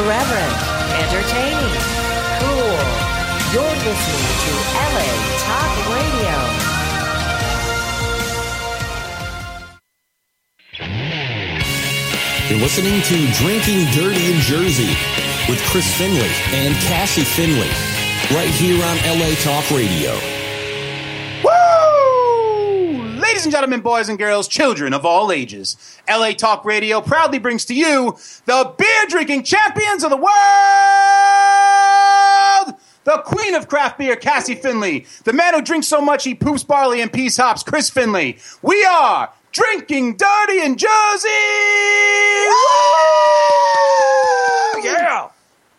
Irreverent, entertaining, cool. You're listening to LA Talk Radio. You're listening to Drinking Dirty in Jersey with Chris Finley and Cassie Finley, right here on LA Talk Radio. Ladies and gentlemen, boys and girls, children of all ages, LA Talk Radio proudly brings to you the beer drinking champions of the world! The queen of craft beer, Cassie Finley. The man who drinks so much he poops barley and peas hops, Chris Finley. We are Drinking Dirty in Jersey! Woo! Yeah!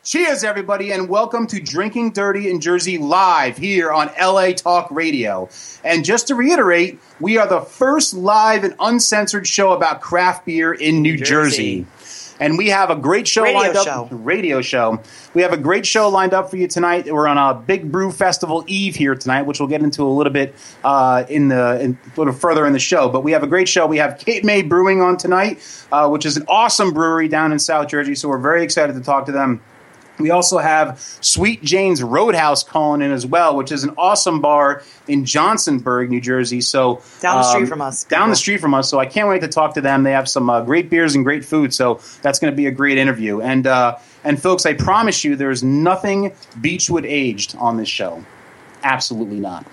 Cheers, everybody, and welcome to Drinking Dirty in Jersey live here on LA Talk Radio. And just to reiterate, we are the first live and uncensored show about craft beer in New Jersey. Jersey. And we have a great show Radio lined up. show. Radio show. We have a great show lined up for you tonight. We're on a Big Brew Festival Eve here tonight, which we'll get into a little bit uh, in the in, a little further in the show. But we have a great show. We have Cape May Brewing on tonight, uh, which is an awesome brewery down in South Jersey. So we're very excited to talk to them. We also have Sweet Jane's Roadhouse calling in as well, which is an awesome bar in Johnsonburg, New Jersey. So Down the street um, from us, Down the street from us. So I can't wait to talk to them. They have some uh, great beers and great food. So that's going to be a great interview. And uh, and folks, I promise you, there's nothing Beechwood aged on this show. Absolutely not.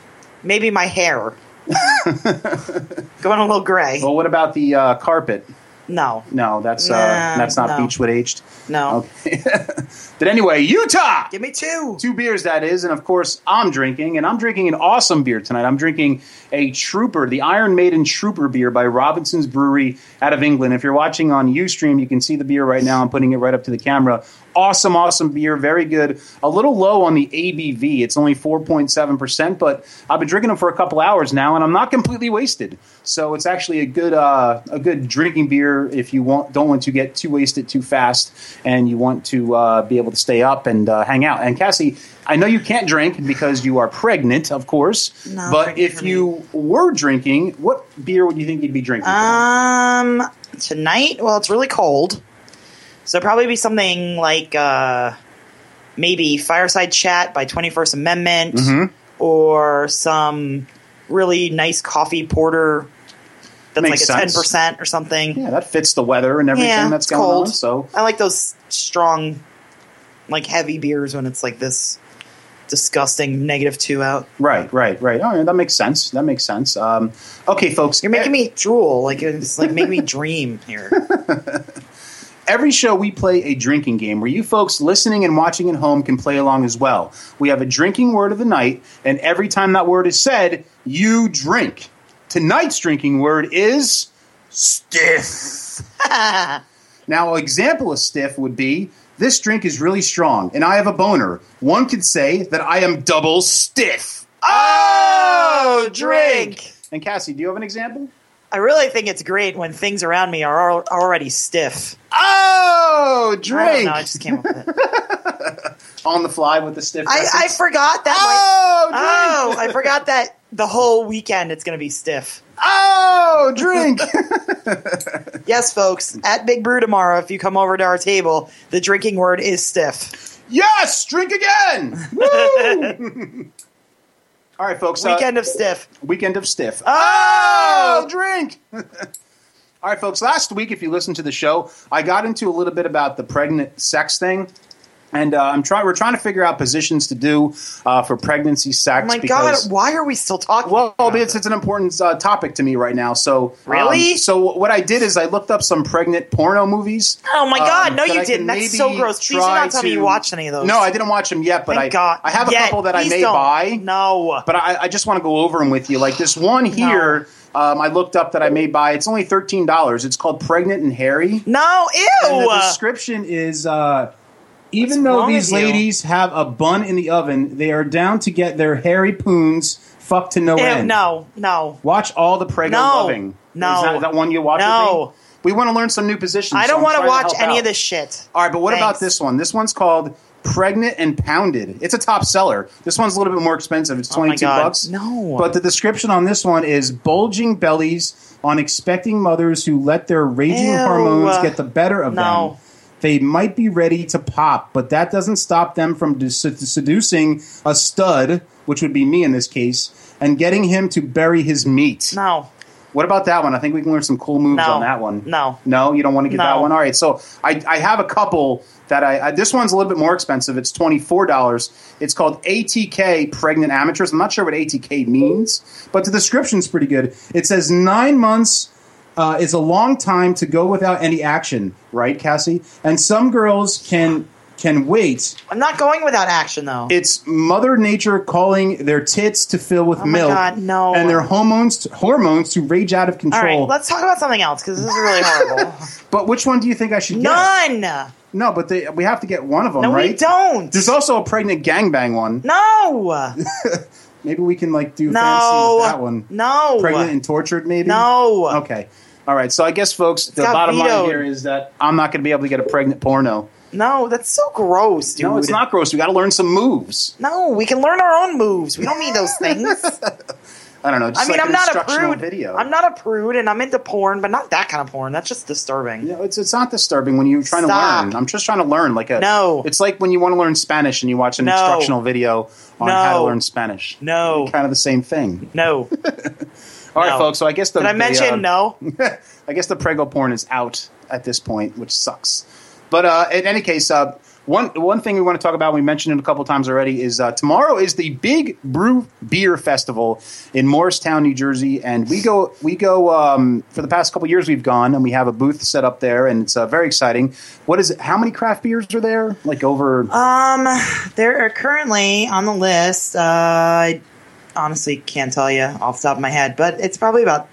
Maybe my hair. Going a little gray. Well, what about the uh, carpet? No. No, that's uh, Nah, that's not no. Beechwood aged. No. Okay. but anyway, Utah. Give me two. two beers that is and of course i'm drinking and i'm drinking an awesome beer tonight i'm drinking a trooper the iron maiden trooper beer by robinson's brewery out of england if you're watching on ustream you can see the beer right now i'm putting it right up to the camera awesome awesome beer very good a little low on the abv it's only 4.7% but i've been drinking them for a couple hours now and i'm not completely wasted so it's actually a good uh, a good drinking beer if you want don't want to get too wasted too fast and you want to uh, be able to stay up and uh, hang out. And Cassie, I know you can't drink because you are pregnant, of course. No, but if you were drinking, what beer would you think you'd be drinking? Um, tonight, well, it's really cold. So probably be something like uh, maybe Fireside Chat by 21st Amendment Mm-hmm. or some really nice coffee porter that's Makes like a sense. 10% or something. yeah, that fits the weather and everything Yeah, that's going cold. on. So I like those strong, like heavy beers when it's like this disgusting negative two out. right, right, right. Oh, yeah, that makes sense. That makes sense. Um, okay, folks, You're making me drool. Like it's like make me dream here. Every show we play a drinking game where you folks listening and watching at home can play along as well. We have a drinking word of the night, and every time that word is said, you drink. Tonight's drinking word is stiff. now, an example of stiff would be this drink is really strong, and I have a boner. One could say that I am double stiff. Oh, drink. And Cassie, do you have an example? I really think it's great when things around me are al- already stiff. Oh, I don't drink know. I just came up with it. on the fly with the stiff. I, I forgot that. Oh, like, oh. I forgot that the whole weekend it's going to be stiff. Oh, drink. Yes, folks. At Big Brew tomorrow, if you come over to our table, the drinking word is stiff. yes, drink again. All right, folks. uh, Weekend of stiff. weekend of stiff. Oh! drink. All right, folks. Last week, if you listened to the show, I got into a little bit about the pregnant sex thing. And uh, I'm trying. We're trying to figure out positions to do uh, for pregnancy sex. Oh my because, god! Why are we still talking? Well, it's, it's an important uh, topic to me right now. So, um, Really? so what I did is I looked up some pregnant porno movies. Oh my god! um, no, you I didn't. That's so gross. Please do not tell me you watched any of those. No, I didn't watch them yet, but Thank I God. I have a Yet. couple that I may don't. buy. No. But I, I just want to go over them with you. Like this one here, um, I looked up that I may buy. It's only thirteen dollars. It's called Pregnant and Hairy. no. And the description is uh, even What's though these ladies have a bun in the oven, they are down to get their hairy poons fucked to no Ew, end. no. No. Watch all the pregnant No. loving. No. Is that, is that one you watch? No. We want to learn some new positions. I don't I'm want to watch any out. of this shit. All right, but what about this one? This one's called Pregnant and Pounded. It's a top seller. This one's a little bit more expensive. It's Oh 22 God. bucks. No. But the description on this one is bulging bellies on expecting mothers who let their raging Ew. hormones get the better of No. them. They might be ready to pop, but that doesn't stop them from seducing a stud, which would be me in this case, and getting him to bury his meat. No. What about that one? I think we can learn some cool moves No. on that one. No. No, you don't want to get that one? All right. So I, I have a couple that I, I. This one's a little bit more expensive. It's $24. It's called ATK Pregnant Amateurs. I'm not sure what ATK means, but the description's pretty good. It says nine months. Uh, is a long time to go without any action, right, Cassie? And some girls can can wait. I'm not going without action though. It's Mother Nature calling their tits to fill with Oh milk, God, no. and their hormones hormones to rage out of control. right, let's talk about something else because this is really horrible. But which one do you think I should get? None. No, but they, we have to get one of them, No, right? we don't. There's also a pregnant gangbang one. no. Maybe we can like do No. fantasy with that one. No. Pregnant and tortured, maybe. No. Okay. All right. So I guess, folks, the got bottom line here is that I'm not going to be able to get a pregnant porno. No, that's so gross, dude. No, it's not gross. We got to learn some moves. No, we can learn our own moves. We don't need those things. I don't know. I mean, like I'm not a prude. Video. I'm not a prude, and I'm into porn, but not that kind of porn. That's just disturbing. Know, it's it's not disturbing when you're trying Stop. to learn. I'm just trying to learn. Like a No. It's like when you want to learn Spanish and you watch an No. instructional video on how to learn Spanish. No. Kind of the same thing. No. All right, No. folks. So I guess the Did I the, mention uh, no? I guess the prego porn is out at this point, which sucks. But uh, in any case, uh, one one thing we want to talk about, we mentioned it a couple times already, is uh, tomorrow is the Big Brew Beer Festival in Morristown, New Jersey, and we go we go um, for the past couple years we've gone and we have a booth set up there, and it's uh, very exciting. What is it? How many craft beers are there? Like over Um, there are currently on the list. Uh, honestly can't tell you off the top of my head, but it's probably about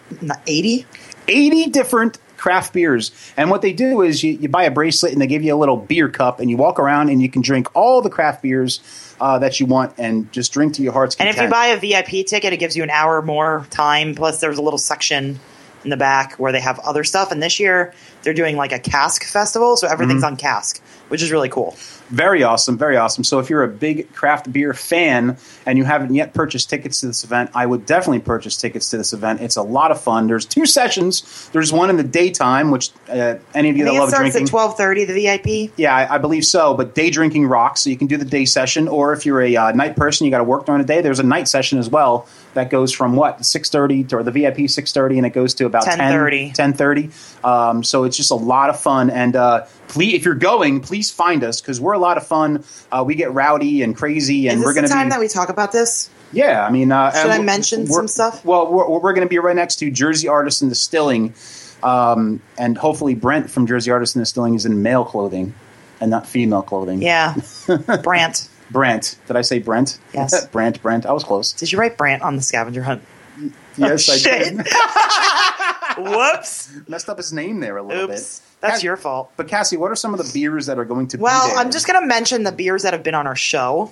eighty. 80 different craft beers. And what they do is you, you buy a bracelet and they give you a little beer cup and you walk around and you can drink all the craft beers uh, that you want and just drink to your heart's content. And if you buy a VIP ticket, it gives you an hour more time. Plus, there's a little section in the back where they have other stuff. And this year, they're doing like a cask festival, so everything's Mm-hmm. on cask, which is really cool. Very awesome, very awesome. So if you're a big craft beer fan and you haven't yet purchased tickets to this event, I would definitely purchase tickets to this event. It's a lot of fun. There's two sessions. There's one in the daytime, which uh, any of you I that love starts drinking. at twelve thirty. The VIP. Yeah, I, I believe so. But day drinking rocks, so you can do the day session, or if you're a uh, night person, you got to work during the day. There's a night session as well that goes from what six thirty to or the VIP six thirty, and it goes to about 10:30. 10 thirty. Um, so it's just a lot of fun. And uh, please, if you're going, please find us because we're a lot of fun. Uh, we get rowdy and crazy, and Is we're going the to time be. that we talk about this? yeah, I mean, uh, Should I mention some stuff? Well, we're, we're going to be right next to Jersey Artisan Distilling, um, and hopefully Brent from Jersey Artisan Distilling is in male clothing and not female clothing. Yeah, Brent. Brent. Did I say Brent? Yes. Brent, Brent. I was close. Did you write Brent on the scavenger hunt? Yes, I shit. did. Whoops. Messed up his name there a little Oops. bit. That's Cass- your fault. But Cassie, what are some of the beers that are going to be Well. I'm just going to mention the beers that have been on our show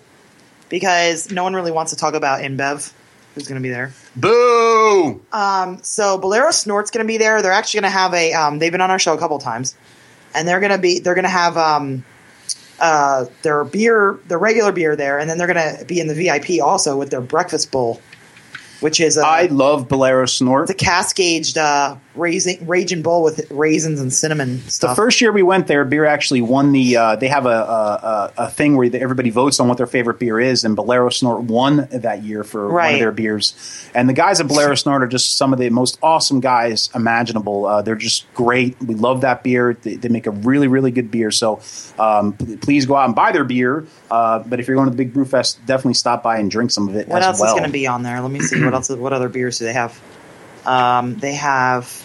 because no one really wants to talk about InBev, who's going to be there. Boo! Um, so Bolero Snort's going to be there. They're actually going to have a. Um, they've been on our show a couple times, and they're going to be. They're going to have um, uh, their beer, their regular beer there, and then they're going to be in the VIP also with their breakfast bowl, which is a, I love Bolero Snort. it's a uh, raisin, raging Bull with raisins and cinnamon stuff. The first year we went there, beer actually won the. Uh, they have a, a, a, thing where everybody votes on what their favorite beer is, and Bolero Snort won that year for one of their beers. And the guys at Bolero Snort are just some of the most awesome guys imaginable. Uh, they're just great. We love that beer. They, they make a really, really good beer. So um, please go out and buy their beer. Uh, but if you're going to the Big Brew Fest, definitely stop by and drink some of it what as else well. is going to be on there? Let me see. What else? What other beers do they have? Um, they have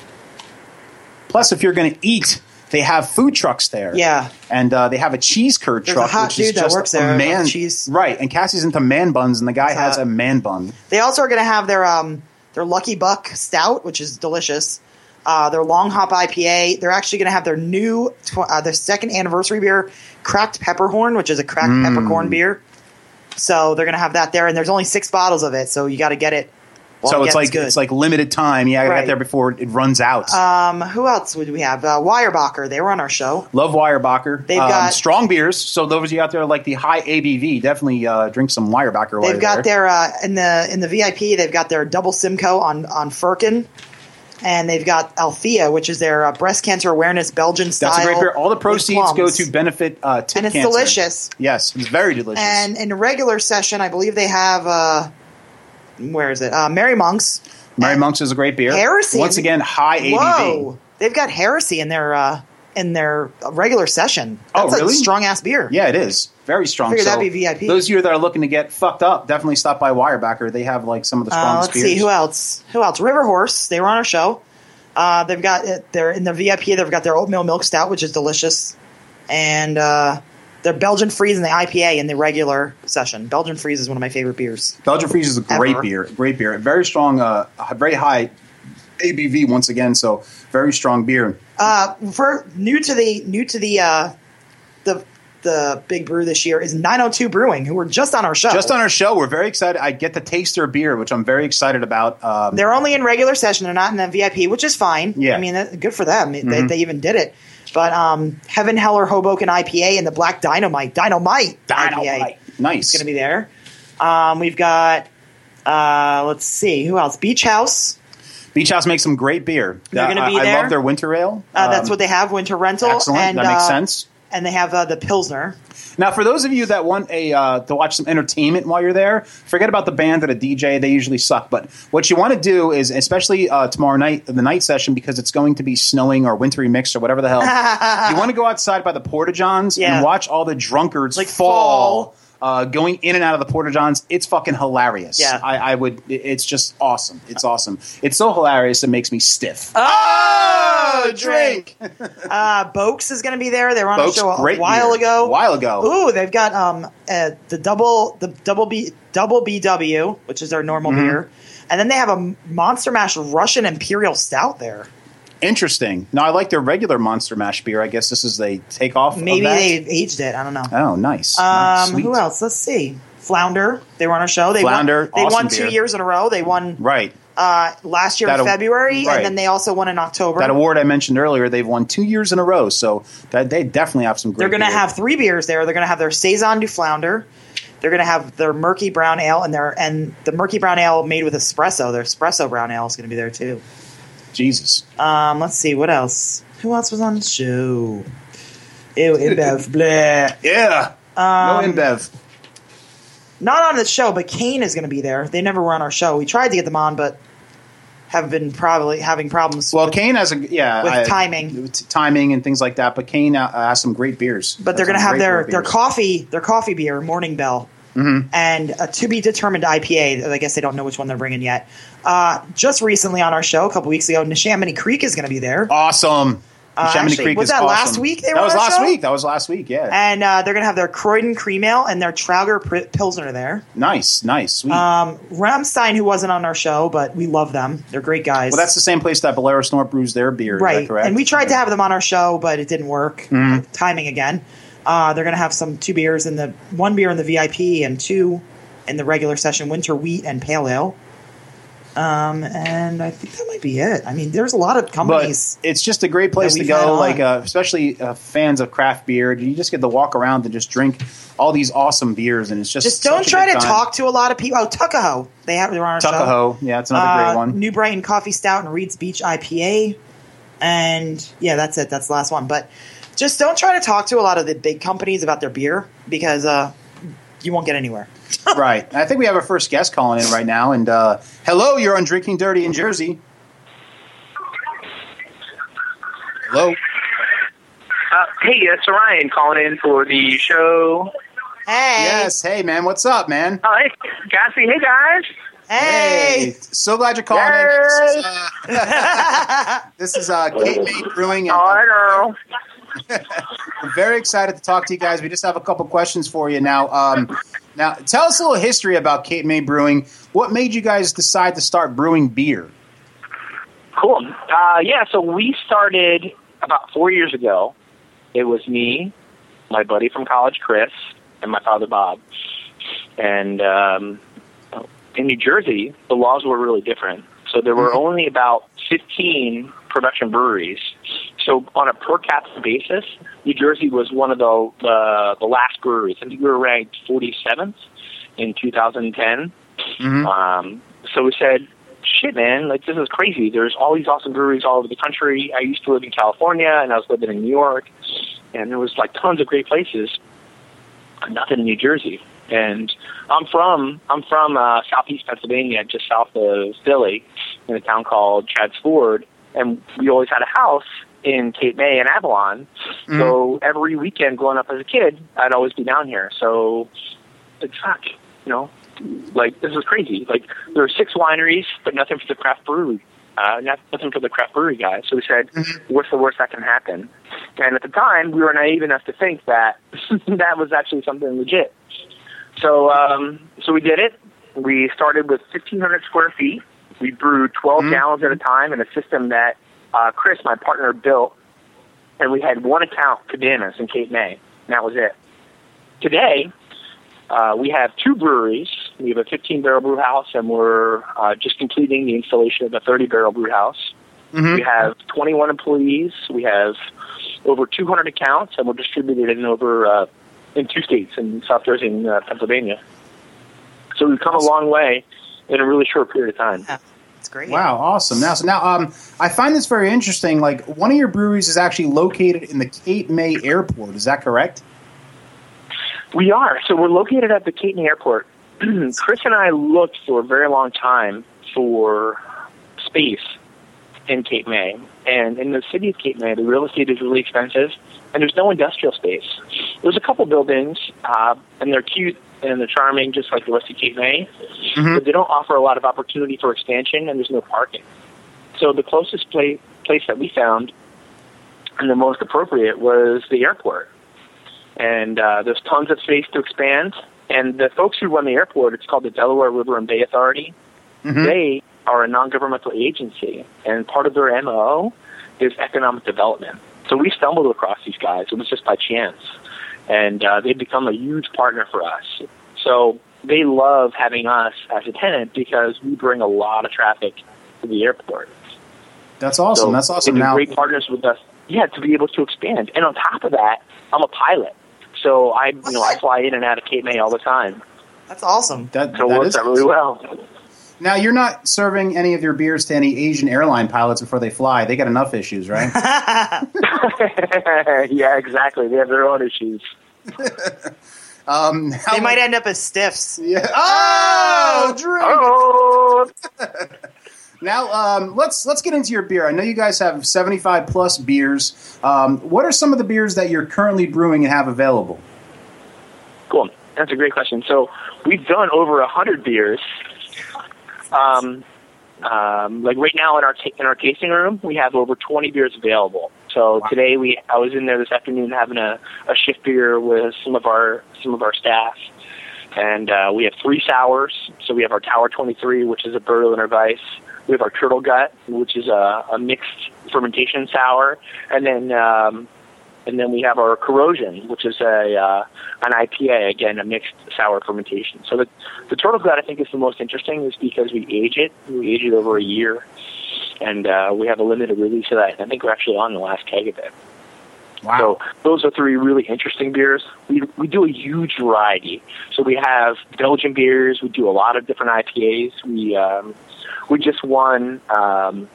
Plus, if you're going to eat, they have food trucks there. Yeah. and uh, they have a cheese curd There's a truck, hot which is dude that just works a there, man cheese. Right, and Cassie's into man buns, and the guy It's has hot. a man bun. They also are going to have their um their Lucky Buck Stout, which is delicious. Uh, their Long Hop IPA. They're actually going to have their new tw- uh, their second anniversary beer, Cracked Pepperhorn, which is a cracked Mm. peppercorn beer. So they're going to have that there, and there's only six bottles of it, so you got to get it. So it's like good. it's like limited time. Yeah, I got there before it runs out. um, who else would we have? Uh, Weyerbacher. They were on our show. Love Weyerbacher. They've Um, got- strong beers. So those of you out there like the high ABV, definitely uh, drink some Weyerbacher. They've got there. their uh, in the in the VIP. They've got their double Simcoe on on Firkin. and they've got Althea, which is their uh, breast cancer awareness Belgian style. That's a great beer. All the proceeds go to benefit uh, tit and it's cancer. delicious. Yes, it's very delicious. And in a regular session, I believe they have uh, where is it? Uh, Merry Monks. Merry Monks is a great beer. Heresy. Once again, high ABV. Whoa, they've got Heresy in their uh, in their regular session. Oh, really? Strong ass beer. Yeah, it is very strong. So that'd be VIP. Those of you that are looking to get fucked up, definitely stop by Weyerbacher. They have like some of the Uh, strongest let's beers. see who else. Who else? River Horse. They were on our show. Uh, they've got it. They're in the VIP. They've got their oatmeal milk stout, which is delicious, and uh, their Belgian Freeze and the IPA in the regular session. Belgian Freeze is one of my favorite beers. Belgian Freeze is a great Ever. beer. Great beer. Very strong. Uh, very high ABV once again. So very strong beer. Uh, for new to the new to the uh, the the big brew this year is 902 Brewing, who were just on our show. Just on our show, we're very excited. I get to taste their beer, which I'm very excited about. Um, They're only in regular session. They're not in the VIP, which is fine. Yeah. I mean, good for them. They, Mhm. they even did it. But um, Heaven Heller Hoboken IPA and the Black Dynamite Dynamite, IPA Nice. is going to be there. Um, we've got uh, let's see who else. Beach Haus. Beach Haus makes some great beer. They're gonna I, be I there? love their winter ale. Uh, that's Um, what they have. Winter Rental. Excellent. And, that makes uh, sense. And they have uh, the Pilsner. Now, for those of you that want a uh, to watch some entertainment while you're there, forget about the band or the DJ. They usually suck. But what you want to do is, especially uh, tomorrow night, the night session, because it's going to be snowing or wintry mix or whatever the hell. you want to go outside by the porta johns Yeah. and watch all the drunkards Like fall. fall. Uh, going in and out of the porta johns, it's fucking hilarious. Yeah. I, I would. It's just awesome. It's awesome. It's so hilarious it makes me stiff. Oh, drink. uh, Boaks is going to be there. They were on Folks, a show a while ago. A while ago. Ooh, they've got um uh, the double the double B double BW, which is their normal Mm-hmm. beer, and then they have a Monster Mash Russian Imperial Stout there. Interesting. Now I like their regular Monster Mash beer. I guess this is they take off. Maybe that? they've aged it. I don't know. Oh, nice. Nice. Um, Sweet. who else? Let's see. Flounder. They were on our show. They Flounder, Won, they awesome won two beer. years in a row. They won Right. uh, last year That in February, right. and then they also won in October. That award I mentioned earlier, they've won two years in a row, so that they definitely have some great. They're going to have three beers there. They're going to have their saison du flounder. They're going to have their murky brown ale, and their and the murky brown ale made with espresso. Their espresso brown ale is going to be there too. Jesus. Um, let's see what else. Who else was on the show? Ew, InBev, bleh. Yeah. Um, no InBev. Not on the show, but Kane is going to be there. They never were on our show. We tried to get them on, but have been probably having problems. Well, with- Kane has a yeah with I- timing. with timing and things like that. But Kane uh, has some great beers. but they're going to have their their coffee their coffee beer Morning Bell Mm-hmm. and a to be determined IPA. I guess they don't know which one they're bringing yet. Uh, just recently on our show a couple weeks ago, Neshaminy Creek is going to be there, Awesome. Uh, Chamonix actually, Creek was that last week they were that was last show? week. That was last week. Yeah. and uh, they're going to have their Croydon Cream Ale and their Trauger Pri- Pilsner there. nice. Nice. Sweet. Um, Ramstein, who wasn't on our show, but we love them. They're great guys. well, that's the same place that Bolero Snort brews their beer. right. correct? And we tried to have them on our show, but it didn't work. Mm-hmm. Timing again. Uh, they're going to have some two beers in the one beer in the VIP and two in the regular session, winter wheat and pale ale. Um, and I think that might be it. I mean, there's a lot of But companies. it's just a great place to go, like uh, especially uh, fans of craft beer. You just get to walk around and just drink all these awesome beers, and it's just Just don't try to time. talk to a lot of people. Oh, Tuckahoe. They have they're on our show. Tuckahoe, yeah, it's another Uh, great one. New Brighton Coffee Stout and Reed's Beach IPA. And yeah, that's it. That's the last one. But just don't try to talk to a lot of the big companies about their beer because uh, you won't get anywhere. right. I think we have our first guest calling in right now. And uh, hello, you're on Drinking Dirty in Jersey. Hello. Uh, hey, it's Ryan calling in for the show. Hey. Yes. Hey, man. What's up, man? Oh, hey, Gassy. Hey, guys. Hey. So glad you're calling in. This is, uh, this is uh, Cape May Brewing. And, Oh, I know. We're very excited to talk to you guys. We just have a couple questions for you now. Um, now, tell us a little history about Cape May Brewing. What made you guys decide to start brewing beer? Cool. Uh, yeah, so we started about four years ago. It was me, my buddy from college, Chris, and my father, Bob. And um, in New Jersey, the laws were really different. So there were only about 15 production breweries. So on a per capita basis, New Jersey was one of the the, the last breweries. I think we were ranked 47th in 2010. Mhm. Um, so we said, shit, man, like this is crazy. There's all these awesome breweries all over the country. I used to live in California, and I was living in New York, and there was like tons of great places. Nothing in New Jersey. And I'm from I'm from uh, southeast Pennsylvania, just south of Philly, in a town called Chadds Ford, and we always had a house in Cape May and Avalon. Mm-hmm. So every weekend growing up as a kid, I'd always be down here. So it's fuck, you know, like this is crazy. Like there are six wineries, but nothing for the craft brewery. Uh, not, nothing for the craft brewery guys. So we said, what's the worst that can happen? And at the time, we were naive enough to think that that was actually something legit. So, um, so we did it. We started with 1,500 square feet. We brewed 12 gallons at a time in a system that uh, Chris, my partner, built. And we had one account, Cabanas, in Cape May. And that was it. Today, uh, we have two breweries. We have a 15 barrel brew house, and we're uh, just completing the installation of a 30 barrel brew house. We have 21 employees. We have over 200 accounts, and we're distributed in over uh, in two states, in South Jersey and uh, Pennsylvania. So we've come a long way in a really short period of time. Yeah, it's great. Wow, awesome! Now, so now, um, I find this very interesting. Like, one of your breweries is actually located in the Cape May Airport. Is that correct? We are. So we're located at the Cape May Airport. Chris and I looked for a very long time for space in Cape May. And in the city of Cape May, the real estate is really expensive, and there's no industrial space. There's a couple buildings, uh, and they're cute and they're charming, just like the rest of Cape May, but they don't offer a lot of opportunity for expansion, and there's no parking. So the closest pla- place that we found, and the most appropriate, was the airport and uh, there's tons of space to expand. And the folks who run the airport, it's called the Delaware River and Bay Authority. They are a non-governmental agency, and part of their MO is economic development. So we stumbled across these guys. It was just by chance, and uh, they've become a huge partner for us. So they love having us as a tenant because we bring a lot of traffic to the airport. That's awesome. So That's awesome. They've Now, great partners with us. Yeah, to be able to expand. And on top of that, I'm a pilot. So I, you know, I fly in and out of Cape May all the time. That's awesome. that, So that works is out really well. Now, you're not serving any of your beers to any Asian airline pilots before they fly. They got enough issues, right? yeah, exactly. They have their own issues. um, how They might end up as stiffs. Yeah. Oh, drink. Oh, Now, um, let's let's get into your beer. I know you guys have 75 plus beers. Um, what are some of the beers that you're currently brewing and have available? cool. That's a great question. So we've done over a hundred beers. Um, um, like right now in our ta- in our tasting room, we have over 20 beers available. So today we I was in there this afternoon having a, a shift beer with some of our some of our staff, and uh, we have three sours. So we have our Tower 23, which is a Berliner Weiss. We have our Turtle Gut, which is a, a mixed fermentation sour, and then um, and then we have our Corrosion, which is a uh, an IPA, again a mixed sour fermentation. So the the Turtle Gut I think is the most interesting, is because we age it. We age it over a year, and uh, we have a limited release of that. I think we're actually on the last keg of it. Wow. So those are three really interesting beers. We we do a huge variety. So we have Belgian beers. We do a lot of different IPAs. We um, we just won um,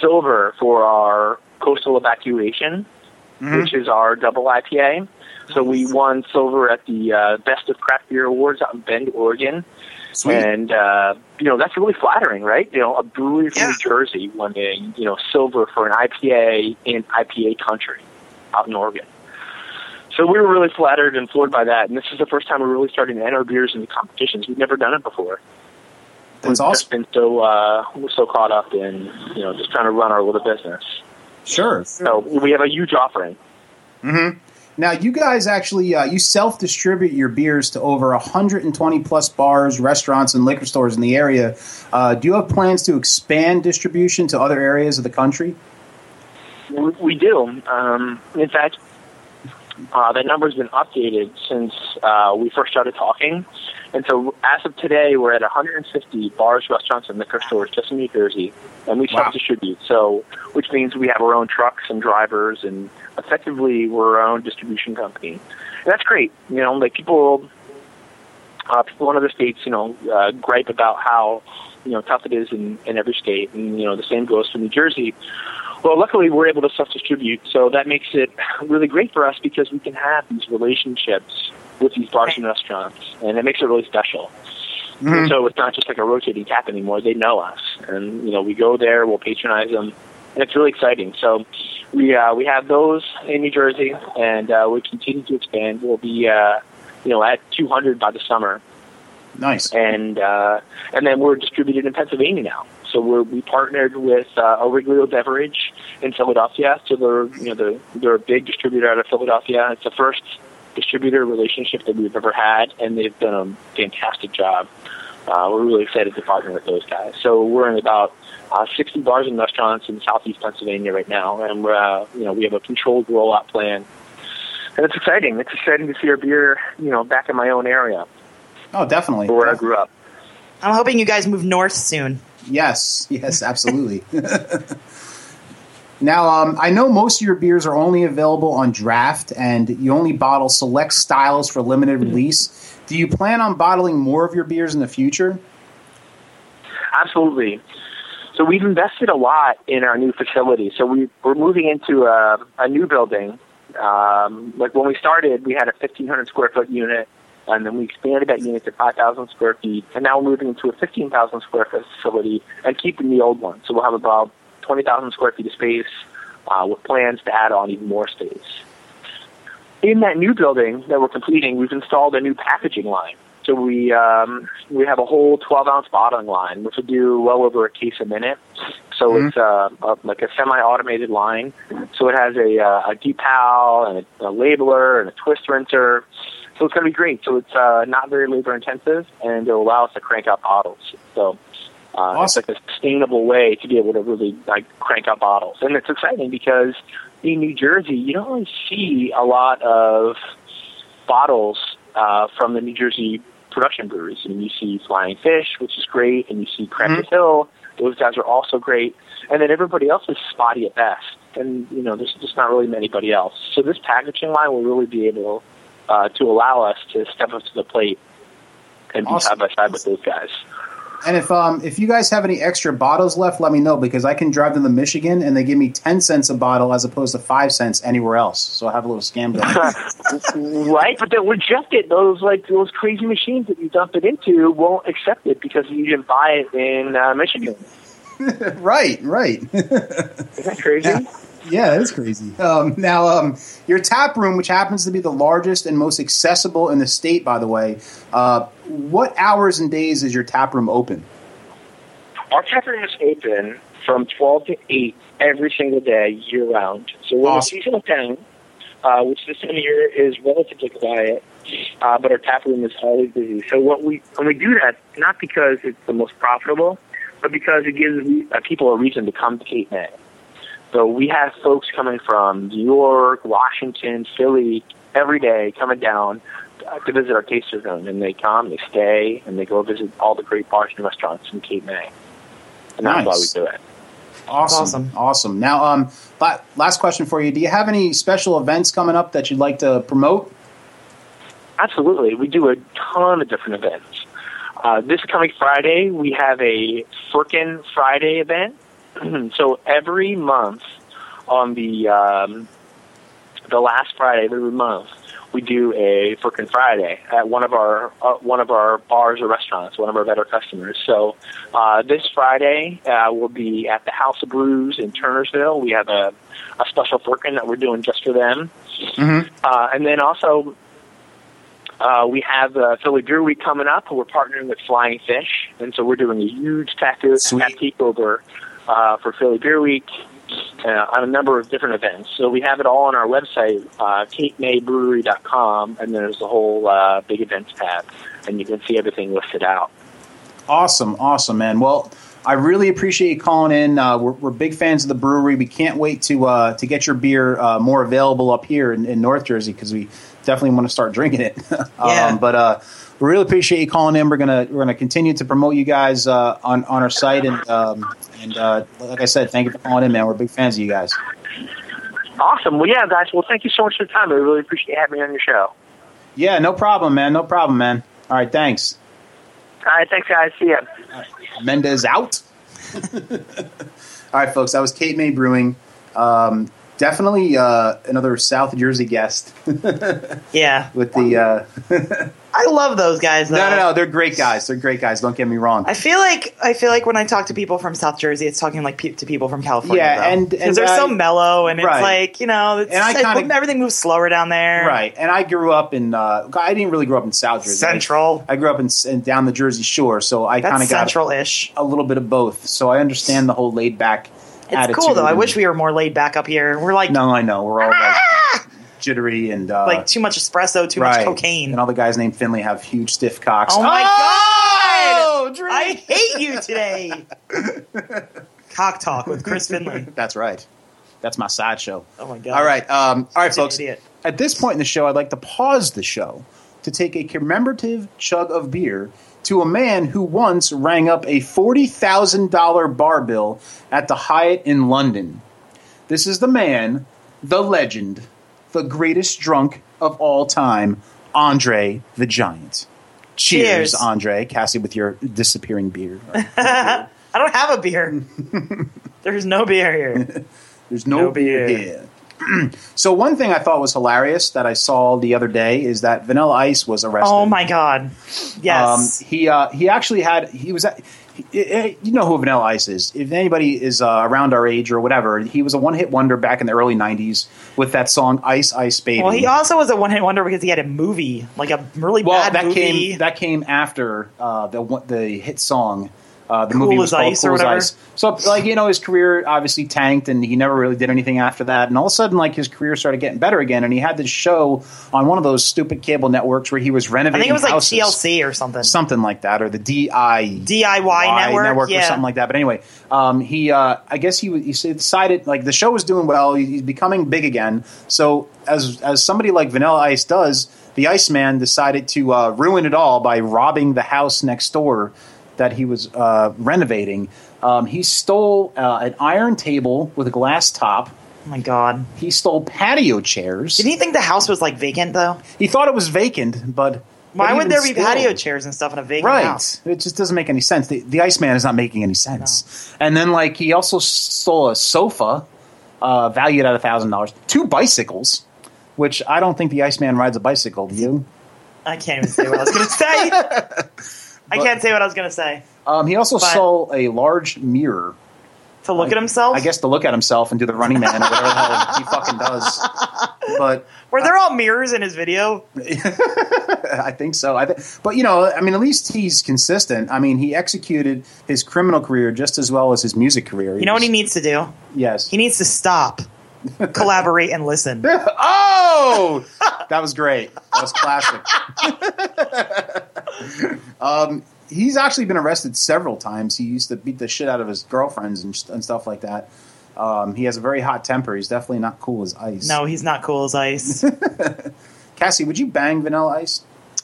silver for our coastal evacuation, which is our double IPA. So we won silver at the uh, Best of Craft Beer Awards out in Bend, Oregon. Sweet. And uh, you know that's really flattering, right? You know, a brewery from Yeah. New Jersey winning you know silver for an IPA in IPA country out in Oregon. So we were really flattered and floored by that, and this is the first time we're really starting to enter beers into competitions. We've never done it before. That's We've awesome. just been so uh, we're so caught up in you know just trying to run our little business. Sure. So we have a huge offering. Now, you guys actually uh, you self distribute your beers to over 120 plus bars, restaurants, and liquor stores in the area. Uh, do you have plans to expand distribution to other areas of the country? We, do. Um, in fact, uh, that number's been updated since uh, we first started talking. And so, as of today, we're at 150 bars, restaurants, and liquor stores just in New Jersey, and we Wow. self-distribute. So, which means we have our own trucks and drivers, and effectively, we're our own distribution company. And that's great. You know, like people, uh, people in other states, you know, uh, gripe about how you know tough it is in, in every state, and you know the same goes for New Jersey. Well, luckily we're able to self-distribute, so that makes it really great for us because we can have these relationships with these bars and restaurants, and it makes it really special. And so it's not just like a rotating tap anymore. They know us, and you know we go there, we'll patronize them, and it's really exciting. So we uh, we have those in New Jersey, and uh, we continue to expand. We'll be uh, you know at 200 by the summer, Nice. and uh, and then we're distributed in Pennsylvania now. So we're we partnered with uh, Origlio Beverage in Philadelphia. So they're you know they're, they're a big distributor out of Philadelphia. It's the first distributor relationship that we've ever had, and they've done a fantastic job. Uh, we're really excited to partner with those guys. So we're in about uh, 60 bars and restaurants in southeast Pennsylvania right now, and we're uh, you know we have a controlled rollout plan. And it's exciting. It's exciting to see our beer, you know, back in my own area Oh, definitely. where I grew up. I'm hoping you guys move north soon. Yes, yes, absolutely. now, um, I know most of your beers are only available on draft, and you only bottle select styles for limited release. Do you plan on bottling more of your beers in the future? Absolutely. So we've invested a lot in our new facility. So we, we're moving into a, a new building. Um, like when we started, we had a 1,500 square foot unit, and then we expanded that unit to 5,000 square feet, and now we're moving into a 15,000 square foot facility and keeping the old one. So we'll have about 20,000 square feet of space uh, with plans to add on even more space. In that new building that we're completing, we've installed a new packaging line. So we um, we have a whole 12 ounce bottling line, which will do well over a case a minute. So Mhm. it's uh, a, like a semi-automated line. So it has a, uh, a decal and a, a labeler and a twist rinser. So it's going to be great. So it's uh, not very labor intensive, and it'll allow us to crank out bottles. So uh, Awesome. it's like a sustainable way to be able to really like crank out bottles, and it's exciting because in New Jersey you don't really see a lot of bottles uh, from the New Jersey production breweries. I mean, you see Flying Fish, which is great, and you see Cricket Hill. Those guys are also great, and then everybody else is spotty at best. And you know, there's just not really anybody else. So this packaging line will really be able uh, to allow us to step up to the plate and be side by side with those guys. And if um, if you guys have any extra bottles left, let me know because I can drive them to Michigan and they give me ten cents a bottle as opposed to five cents anywhere else. So I have a little scam going. right, but they'll reject it. Those like those crazy machines that you dump it into won't accept it because you didn't buy it in uh, Michigan. right, right. Isn't that crazy? Yeah. Yeah, is crazy. Um, now, um, your tap room, which happens to be the largest and most accessible in the state, by the way, uh, what hours and days is your tap room open? Our tap room is open from 12 to 8 every single day, year round. So we're Awesome. a seasonal town, uh, which this time of year is relatively quiet, uh, but our tap room is always busy. So what we when we do that, not because it's the most profitable, but because it gives uh, people a reason to come to Cape May. So we have folks coming from New York, Washington, Philly every day coming down to visit our taster zone, and they come, they stay, and they go visit all the great bars and restaurants in Cape May. And that's why we do it. Awesome, Awesome. awesome. Now, um, last question for you: Do you have any special events coming up that you'd like to promote? Absolutely. We do a ton of different events. Uh, this coming Friday, we have a Firkin Friday event. so every month on the um, the last Friday of every month, we do a Firkin Friday at one of our uh, one of our bars or restaurants, one of our better customers. So uh, this Friday uh, will be at the House of Brews in Turnersville. We have a, a special Firkin that we're doing just for them. Mhm. Uh, and then also uh, we have uh, Philly Beer Week coming up. We're partnering with Flying Fish, and so we're doing a huge taco Sweet. tap takeover uh, for Philly Beer Week uh, on a number of different events. So we have it all on our website, uh, CapeMayBrewery.com, and there's the whole uh, big events tab, and you can see everything listed out. Awesome, awesome, man. Well, I really appreciate you calling in. Uh, we're, we're big fans of the brewery. We can't wait to uh, to get your beer uh, more available up here in, in North Jersey because we definitely want to start drinking it. Yeah. um, but uh, we really appreciate you calling in. We're gonna we're gonna continue to promote you guys uh, on on our site and um, and uh, like I said, thank you for calling in, man. We're big fans of you guys. Awesome. Well, yeah, guys. Well, thank you so much for the time. I really appreciate having me on your show. Yeah, no problem, man. No problem, man. All All right, thanks. All right, thanks, guys. See ya. Mendez out. All right, folks. That was Cape May Brewing. Um, definitely uh, another South Jersey guest Yeah, with the. Uh, I love those guys. Though. no, no, no. They're great guys. They're great guys. Don't get me wrong. I feel like I feel like when I talk to people from South Jersey, it's talking like pe- to people from California. Yeah, though. and- 'Cause they're so mellow, and it's Right. like you know, it's, And I kinda- everything moves slower down there. Right, and I grew up in. Uh, I didn't really grow up in South Jersey. Central. I grew up in, in down the Jersey Shore, so I kind of got central-ish. a little bit of both. So I understand the whole laid back. It's cool though. I wish we were more laid back up here. We're like No, I know we're all like jittery and uh, like too much espresso, too right. much cocaine. and all the guys named Finley have huge stiff cocks. Oh my Oh, god! drink. I hate you today. Cock talk with Chris Finley. That's right. That's my sideshow. Oh my god! All right, um, all right, folks. idiot. At this point in the show, I'd like to pause the show to take a commemorative chug of beer to a man who once rang up a forty thousand dollar bar bill at the Hyatt in London. This is the man, the legend, the greatest drunk of all time, Andre the Giant. Cheers, Cheers. Andre. Cassie, with your disappearing beer. I don't have a beer. There's no beer here. There's no, No beer beer. here. so one thing I thought was hilarious that I saw the other day is that Vanilla Ice was arrested. Oh my god! Yes. Um, he uh, he actually had he was at, you know who Vanilla Ice is. If anybody is uh, around our age or whatever, he was a one hit wonder back in the early '90s with that song "Ice Ice Baby." well, he also was a one hit wonder because he had a movie, like a really Well, bad that movie. came that came after uh, the the hit song. Uh, the Cool movie was as called Ice Cool or as whatever? Ice. So, like you know, his career obviously tanked, and he never really did anything after that. And all of a sudden, like his career started getting better again, and he had this show on one of those stupid cable networks where he was renovating I think it was like houses. TLC or something. something like that, or the DI DIY network, or yeah. something like that. But anyway, um, he uh, I guess he he decided like the show was doing well. He's becoming big again. So as as somebody like Vanilla Ice does, the Iceman decided to uh, ruin it all by robbing the house next door that he was uh, renovating. Um, he stole uh, an iron table with a glass top. oh my god! He stole patio chairs. Didn't he think the house was like vacant though? He thought it was vacant, but Why would there be still- patio chairs and stuff in a vacant Right. house? It just doesn't make any sense. The, the Iceman is not making any sense. And then, like, he also stole a sofa uh, valued at a thousand dollars, two bicycles, which I don't think the Iceman rides a bicycle. Do you? I can't even say what I was going to say. I can't say what I was going to say. Um, he also But- stole a large mirror. To look at himself. I guess to look at himself and do the Running Man or whatever the hell he fucking does. But Were there all mirrors in his video? I think so. I th- but you know, I mean, at least he's consistent. I mean, he executed his criminal career just as well as his music career. You know what he needs to do? Yes. He needs to stop, collaborate, and listen. oh, that was great. That was classic. um, he's actually been arrested several times. He used to beat the shit out of his girlfriends and, and stuff like that. Um, he has a very hot temper. He's definitely not cool as ice. No, he's not cool as ice. Cassie, would you bang Vanilla Ice?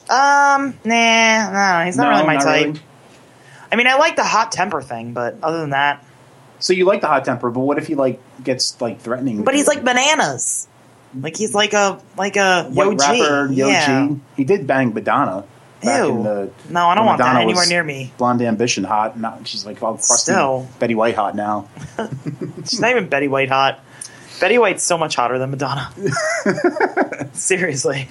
Um, nah, no, he's not No, really my not type. really. I mean, I like the hot temper thing, but other than that, So you like the hot temper, but what if he like gets like threatening? but he's you? like bananas. Like he's like a like a white Yo rapper Yo yeah. G. He did bang Madonna. Back Ew. in the, No, I don't want that anywhere near me. Blonde ambition hot. Now she's like all crusty. Still. Betty White hot now. She's not even Betty White hot. Betty White's so much hotter than Madonna. Seriously,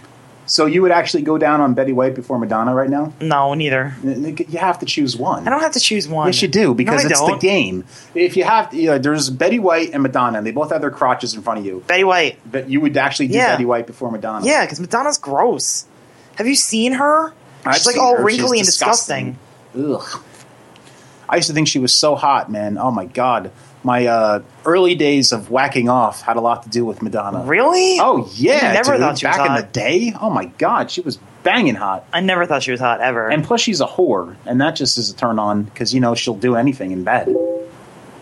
So you would actually go down on Betty White before Madonna right now? no, neither. You have to choose one. I don't have to choose one. Yes, you do because No, I it's the don't. game. If you have, you know, there's Betty White and Madonna, and they both have their crotches in front of you. Betty White. But you would actually do Yeah. Betty White before Madonna. Yeah, because Madonna's gross. Have you seen her? I've She's like all wrinkly and disgusting. Ugh. I used to think she was so hot, man. Oh my god. My uh, early days of whacking off had a lot to do with Madonna. Really? Oh yeah, I never dude. thought she was back in the day. Oh my god, she was banging hot. I never thought she was hot ever. And plus, she's a whore, and that just is a turn on because you know she'll do anything in bed.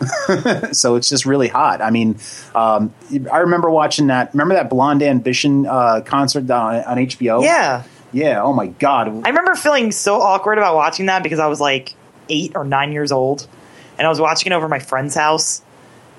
so it's just really hot. I mean, um, I remember watching that. Remember that Blonde Ambition uh, concert on, on HBO? yeah, yeah. Oh my god. I remember feeling so awkward about watching that because I was like eight or nine years old, and I was watching it over my friend's house,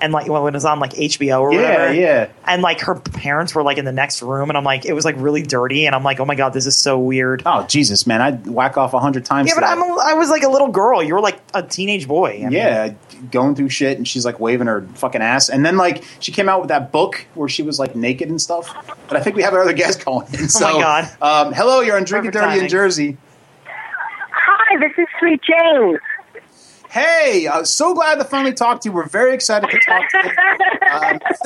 and like when it was on like HBO or Yeah, whatever. yeah. And like her parents were like in the next room, and I'm like, it was like really dirty, and I'm like, oh my god, this is so weird. Oh Jesus, man! I'd whack off a hundred times. yeah, but that. I'm a, I was like a little girl. You were like a teenage boy. I mean, yeah, going through shit, and she's like waving her fucking ass, and then like she came out with that book where she was like naked and stuff. But I think we have another guest calling in. So, Oh my God. Um, hello, you're on Drinking Perfect Dirty in. Jersey. Hi, this is Sweet Jane's. Hey, uh, so glad to finally talk to you. We're very excited to talk to you. Um,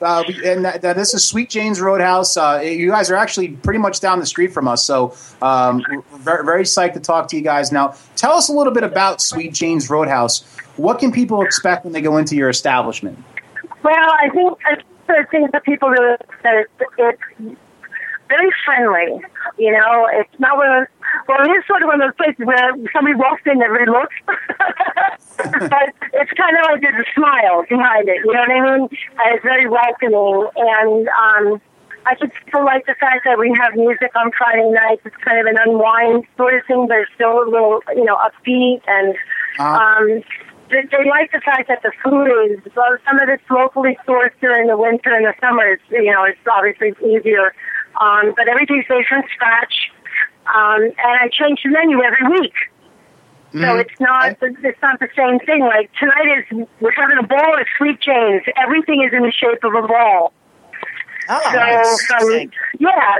uh, and that, that this is Sweet Jane's Roadhouse. Uh, you guys are actually pretty much down the street from us, so um, we're very, very psyched to talk to you guys. Now, tell us a little bit about Sweet Jane's Roadhouse. What can people expect when they go into your establishment? Well, I think the thing that people really it's, it's very friendly. You know, it's not one well, it is sort of one of those places where somebody walks in and everybody looks, but it's kind of like there's a smile behind it. You know what I mean? And it's very welcoming, and um, I just feel like the fact that we have music on Friday nights. It's kind of an unwind sort of thing, but it's still a little, you know, upbeat and. Uh, Um, they, they like the fact that the food is well, some of it's locally sourced during the winter and the summer. It's you know it's obviously easier, um, but everything's made from scratch. Um, and I change the menu every week, so it's not it's not the same thing. Like tonight is we're having a ball of Sweet Jane's. Everything is in the shape of a ball. Oh, So, um, yeah.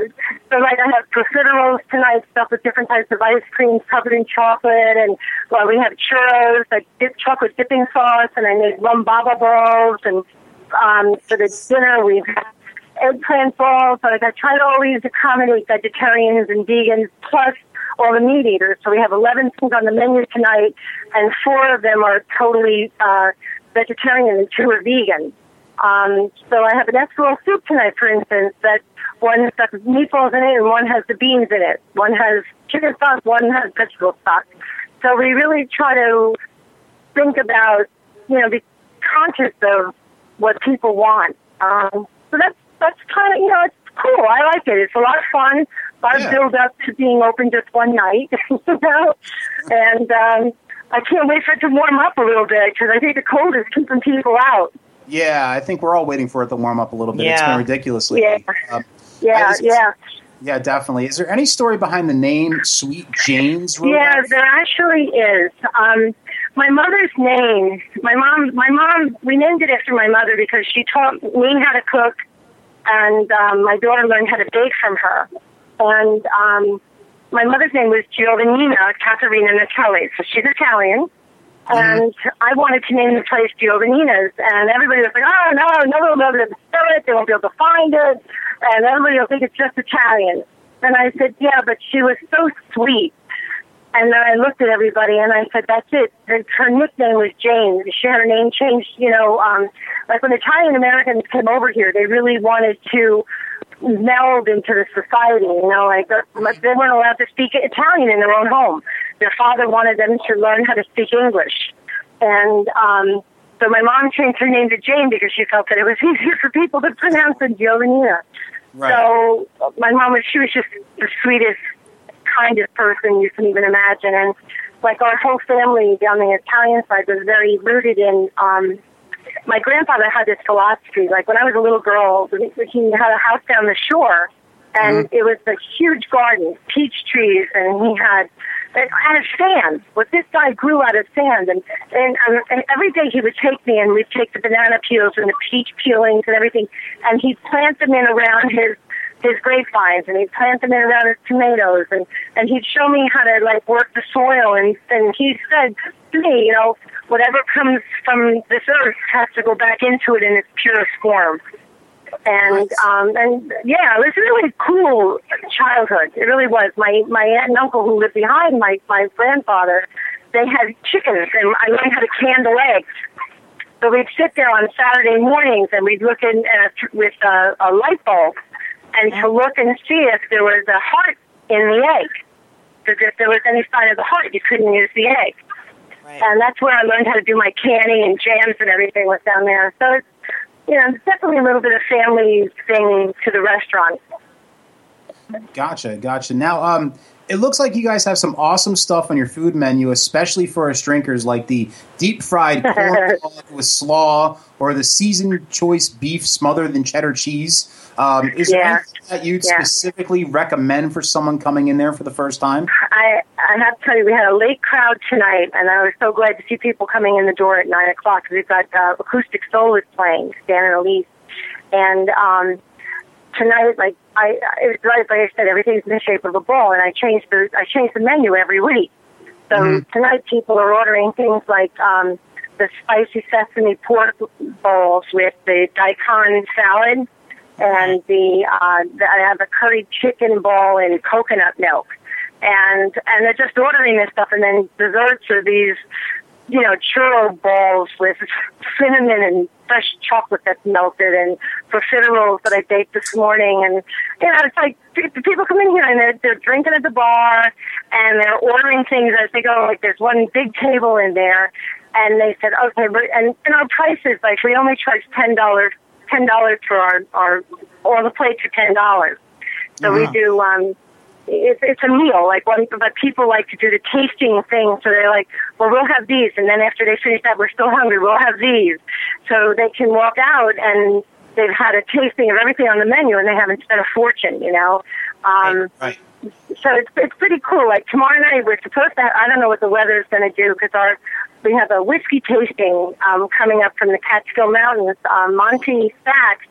So, like, I have profiteroles tonight, stuff with different types of ice creams covered in chocolate, and well, we have churros, like dip chocolate dipping sauce, and I made rum baba balls, and um, for the dinner we have eggplant balls. So, like, I try to always accommodate vegetarians and vegans, plus all the meat eaters. So we have 11 things on the menu tonight, and four of them are totally uh, vegetarian and two are vegan. Um, so I have an escarole soup tonight, for instance, that one has got meatballs in it and one has the beans in it. One has chicken stock, one has vegetable stock. So we really try to think about, you know, be conscious of what people want. Um, so that's that's kind of you know it's cool. I like it. It's a lot of fun. A lot Yeah. of build up to being open just one night, you know, and um, I can't wait for it to warm up a little bit because I think the cold is keeping people out. Yeah, I think we're all waiting for it to warm up a little bit. It's Yeah. been ridiculous lately. Yeah. Um, Yeah, just- yeah. yeah, definitely. Is there any story behind the name Sweet Jane's Yeah, there actually is. Um, my mother's name, my mom, my mom, we named it after my mother because she taught me how to cook, and um, my daughter learned how to bake from her. And um, my mother's name was Giovannina Caterina Natelli, so she's Italian. And I wanted to name the place Giovannina's, and everybody was like, "Oh no, no one will be able to spell it. They won't be able to find it, and everybody will think it's just Italian." And I said, "Yeah, but she was so sweet." And then I looked at everybody and I said, "That's it." Her, her nickname was Jane. She had her name changed. You know, um, like when Italian Americans came over here, they really wanted to meld into the society. You know, like uh, they weren't allowed to speak Italian in their own home. Their father wanted them to learn how to speak English, and um, so my mom changed her name to Jane because she felt that it was easier for people to pronounce than Giovannina. Right. So my mom was she was just the sweetest, kindest person you can even imagine, and like our whole family on the Italian side was very rooted in. Um, my grandfather had this philosophy. Like when I was a little girl, he had a house down the shore, and it was a huge garden, peach trees, and he had it out of sand. But this guy grew out of sand, and and, um, and every day he would take me, and we'd take the banana peels and the peach peelings and everything, and he'd plant them in around his his grapevines, and he'd plant them in around his tomatoes, and and he'd show me how to like work the soil, and and he said to me, you know, whatever comes from this earth has to go back into it in its purest form. And um and yeah, it was a really cool childhood. It really was. My my aunt and uncle who lived behind my my grandfather, they had chickens, and I learned how to candle eggs. So we'd sit there on Saturday mornings, and we'd look in uh, with a, a light bulb, and to look and see if there was a heart in the egg. Because if there was any sign of the heart, you couldn't use the egg. Right. And that's where I learned how to do my canning and jams and everything was down there. So it's, you know, definitely a little bit of family thing to the restaurant. Gotcha, gotcha. Now, um, it looks like you guys have some awesome stuff on your food menu, especially for us drinkers, like the deep fried corn with slaw or the seasoned choice beef smothered in cheddar cheese. Um, is there anything that you'd Yeah. specifically recommend for someone coming in there for the first time? I I have to tell you, we had a late crowd tonight, and I was so glad to see people coming in the door at nine o'clock because we've got uh, acoustic soloists playing, Stan and Elise, and um, tonight, like I, right, like I said, everything's in the shape of a ball, and I change the I change the menu every week. So tonight, people are ordering things like um, the spicy sesame pork bowls with the daikon salad, and the, uh, the I have a curried chicken ball in coconut milk, and and they're just ordering this stuff, and then desserts are these you know, churro balls with cinnamon and fresh chocolate that's melted and profiteroles that I baked this morning. And, you know, it's like people come in here and they're, they're drinking at the bar and they're ordering things as they go. Like there's one big table in there and they said, okay, but, and, and our prices, like we only charge $10, $10 for our, our, all the plates are $10. So we do, um, it's it's a meal like one but people like to do the tasting thing so they're like well we'll have these and then after they finish that we're still hungry we'll have these so they can walk out and they've had a tasting of everything on the menu and they haven't spent a fortune you know um Right. so it's it's pretty cool. Like tomorrow night, we're supposed to. Have, I don't know what the weather is going to do because our we have a whiskey tasting um, coming up from the Catskill Mountains. Um, Monte Sachs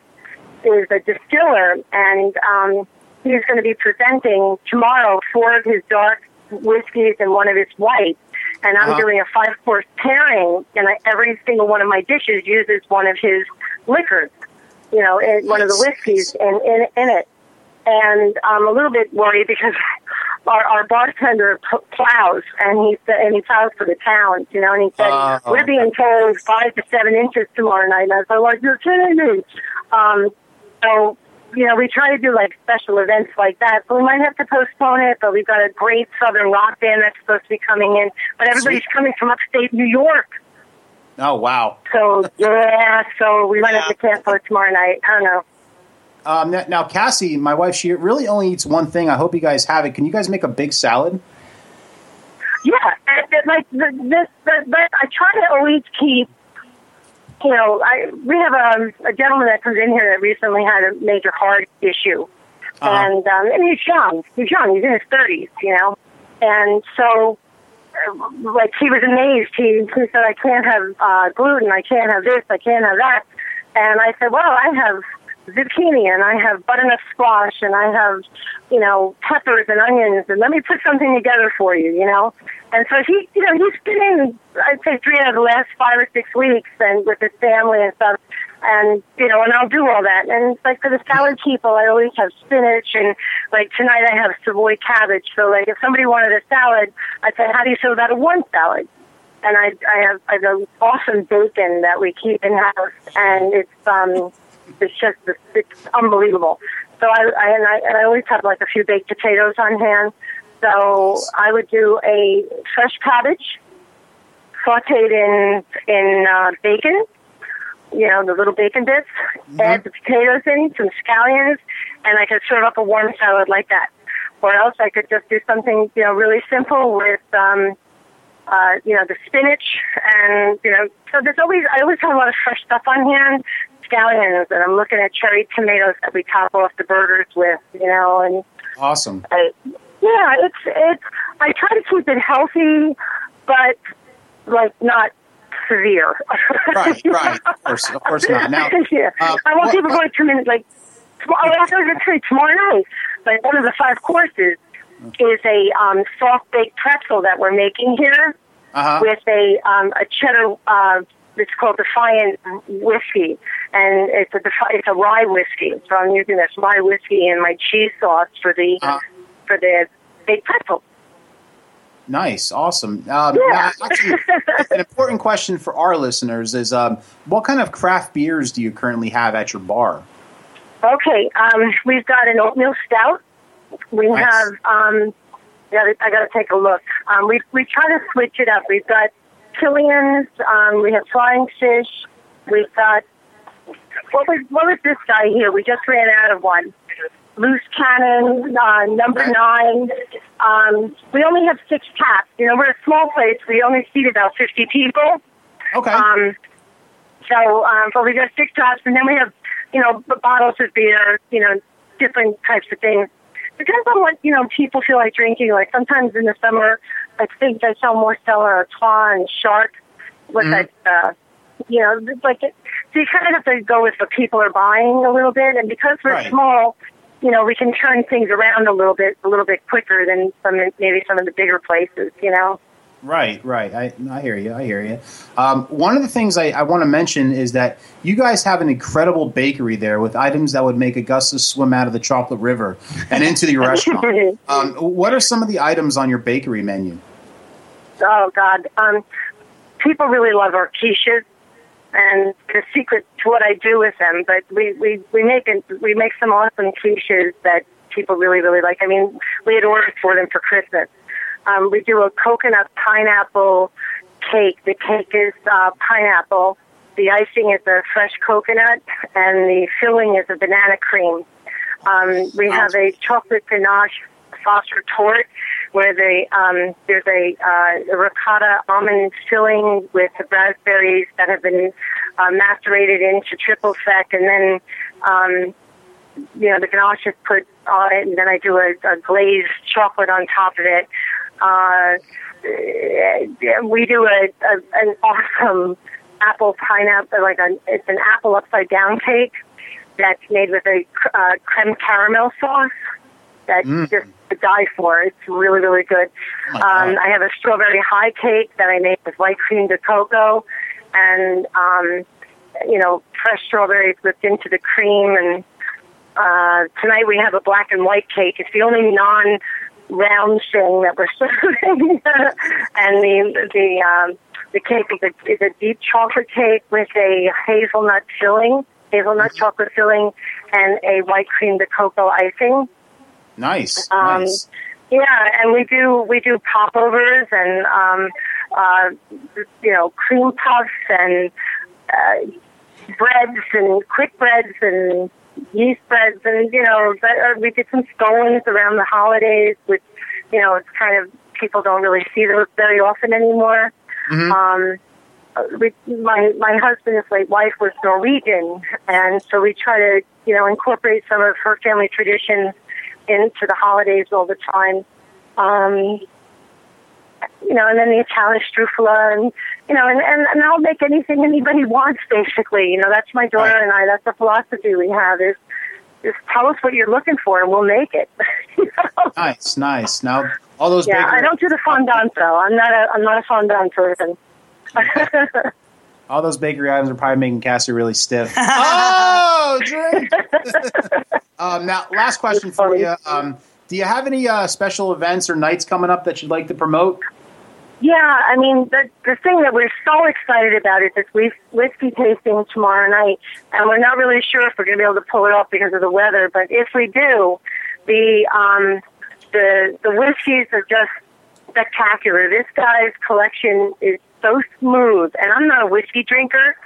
is a distiller, and um, he's going to be presenting tomorrow four of his dark whiskeys and one of his whites. And I'm Uh-huh. doing a five course pairing, and I, every single one of my dishes uses one of his liquors. You know, in, one of the whiskeys in, in in it and I'm a little bit worried because our, our bartender plows, and he and he plows for the towns, you know, and he said Oh. we're being told five to seven inches tomorrow night, and I was like, you're kidding me. Um, so you know, we try to do like special events like that, so we might have to postpone it. But we've got a great Southern rock band that's supposed to be coming in, but everybody's Sweet. coming from upstate New York. Oh wow. So yeah, so we might have to cancel it tomorrow night. I don't know. Um, now, Cassie, my wife, she really only eats one thing. I hope you guys have it. Can you guys make a big salad? Yeah, like this, I try to always keep. You know, I we have a, a gentleman that comes in here that recently had a major heart issue, Uh-huh. and um, and he's young. He's young. He's in his thirties. You know, and so uh, like he was amazed. He, he said, "I can't have uh, gluten. I can't have this. I can't have that." And I said, "Well, I have zucchini and I have butternut squash and I have, you know, peppers and onions and let me put something together for you, you know." And so he, you know, he's been in, I'd say, three out of the last five or six weeks, and with his family and stuff. And you know, and I'll do all that. And like for the salad people, I always have spinach, and like tonight I have Savoy cabbage. So like, if somebody wanted a salad, I'd say, "How do you feel about a one salad?" And I, I have, I have awesome bacon that we keep in house, and it's um, it's just it's unbelievable. So I, I and I and I always have like a few baked potatoes on hand. So I would do a fresh cabbage, sautéed in in uh, bacon. You know the little bacon bits. Add the potatoes in, some scallions, and I could serve up a warm salad like that. Or else I could just do something you know really simple with um, uh, you know the spinach and you know. So there's always I always have a lot of fresh stuff on hand. Scallions, and I'm looking at cherry tomatoes that we top off the burgers with. You know, and Awesome. I, yeah, it's it's. I try to keep it healthy, but like not severe. Right, right. Of course, of course not. Now, yeah. uh, I want what- people going to in like. Tomorrow, I was going to say tomorrow night, but one of the five courses is a um, soft baked pretzel that we're making here uh-huh. with a um, a cheddar. Uh, it's called Defiant whiskey, and it's a defi- it's a rye whiskey. So I'm using this rye whiskey in my cheese sauce for the Uh-huh. For the baked pretzel. Nice, awesome. Um, Yeah. now, actually, an important question for our listeners is: um, What kind of craft beers do you currently have at your bar? Okay, um, we've got an oatmeal stout. We Nice. have. Um, yeah, I got to take a look. Um, we we try to switch it up. We've got Killian's. Um, we have flying fish. We've got what was what was this guy here? We just ran out of one. Loose cannon, uh, number nine. Um, we only have six taps. You know, we're a small place. We only seat about 50 people. Okay. Um, so, um, but we got six taps, and then we have, you know, bottles of beer, you know, different types of things. Depends on what, you know, people feel like drinking. Like sometimes in the summer, I think I sell more Stella Artois and Shark with that, uh, you know, like, it, so you kind of have to go with what people are buying a little bit. And because we're Right. small, you know, we can turn things around a little bit, a little bit quicker than some, maybe some of the bigger places, you know. Right, right. I, I hear you. I hear you. Um, one of the things I, I want to mention is that you guys have an incredible bakery there with items that would make Augustus swim out of the chocolate river and into the restaurant. Um, what are some of the items on your bakery menu? Oh God, um, people really love our quiches, and the secret to what I do with them. But we we we make it, we make some awesome quiches that people really really like. I mean, we had ordered for them for Christmas. Um, we do a coconut pineapple cake. The cake is uh, pineapple. The icing is a fresh coconut, and the filling is a banana cream. Um, we have a chocolate ganache sauce retort where the um, there's a, uh, a ricotta almond filling with raspberries that have been uh, macerated into triple sec, and then um, you know the ganache is put on it, and then I do a, a glazed chocolate on top of it. Uh, we do a, a an awesome apple pineapple, like a it's an apple upside down cake that's made with a uh, creme caramel sauce that's just to die for. It's really, really good. Oh um, I have a strawberry high cake that I made with white cream de cocoa and, um, you know, fresh strawberries whipped into the cream. And uh, tonight we have a black and white cake. It's the only non round thing that we're serving. and the, the, um, the cake is a, is a deep chocolate cake with a hazelnut filling, hazelnut chocolate filling, and a white cream de cocoa icing. Nice, Um, nice. Yeah, and we do we do popovers and um, uh, you know cream puffs and uh, breads and quick breads and yeast breads and you know that, uh, we did some scones around the holidays, which you know it's kind of people don't really see those very often anymore. Um, uh, we, my my husband's late wife was Norwegian, and so we try to you know incorporate some of her family traditions into the holidays all the time. Um, you know, and then the Italian struffola, and you know, and, and and I'll make anything anybody wants. Basically, you know, that's my daughter Right. and I. That's the philosophy we have is just tell us what you're looking for, and we'll make it. You know? Nice, nice. Now, all those Yeah, I don't do the fondant though. I'm not a I'm not a fondant person. all those bakery items are probably making Cassie really stiff. oh, drink. um, now, last question for you. Um, do you have any uh, special events or nights coming up that you'd like to promote? Yeah, I mean, the the thing that we're so excited about is this whiskey tasting tomorrow night, and we're not really sure if we're going to be able to pull it off because of the weather. But if we do, the um, the the whiskeys are just spectacular. This guy's collection is so smooth, and I'm not a whiskey drinker,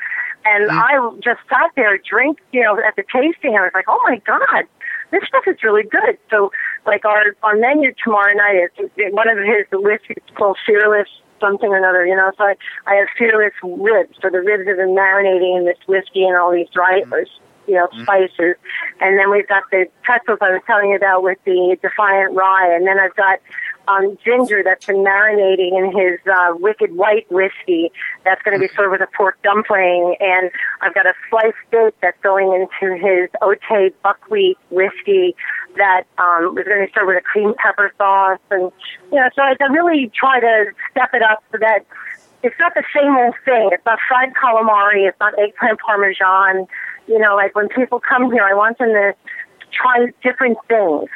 and mm. I just sat there, drink, you know, at the tasting. And I was like, oh my god, this stuff is really good. So, like our our menu tomorrow night is one of his whiskeys called Fearless something or another. You know, so I, I have Fearless ribs. So the ribs have been marinating in this whiskey and all these dry, mm-hmm. uh, you know, mm-hmm. spices. And then we've got the pretzels I was telling you about with the Defiant Rye, and then I've got um, ginger that's been marinating in his uh, Wicked White whiskey. That's going to be served with a pork dumpling, and I've got a sliced steak that's going into his Ote buckwheat whiskey that um, is going to be served with a cream pepper sauce, and you know, so I, I really try to step it up so that it's not the same old thing. It's not fried calamari. It's not eggplant parmesan. You know, like when people come here, I want them to try different things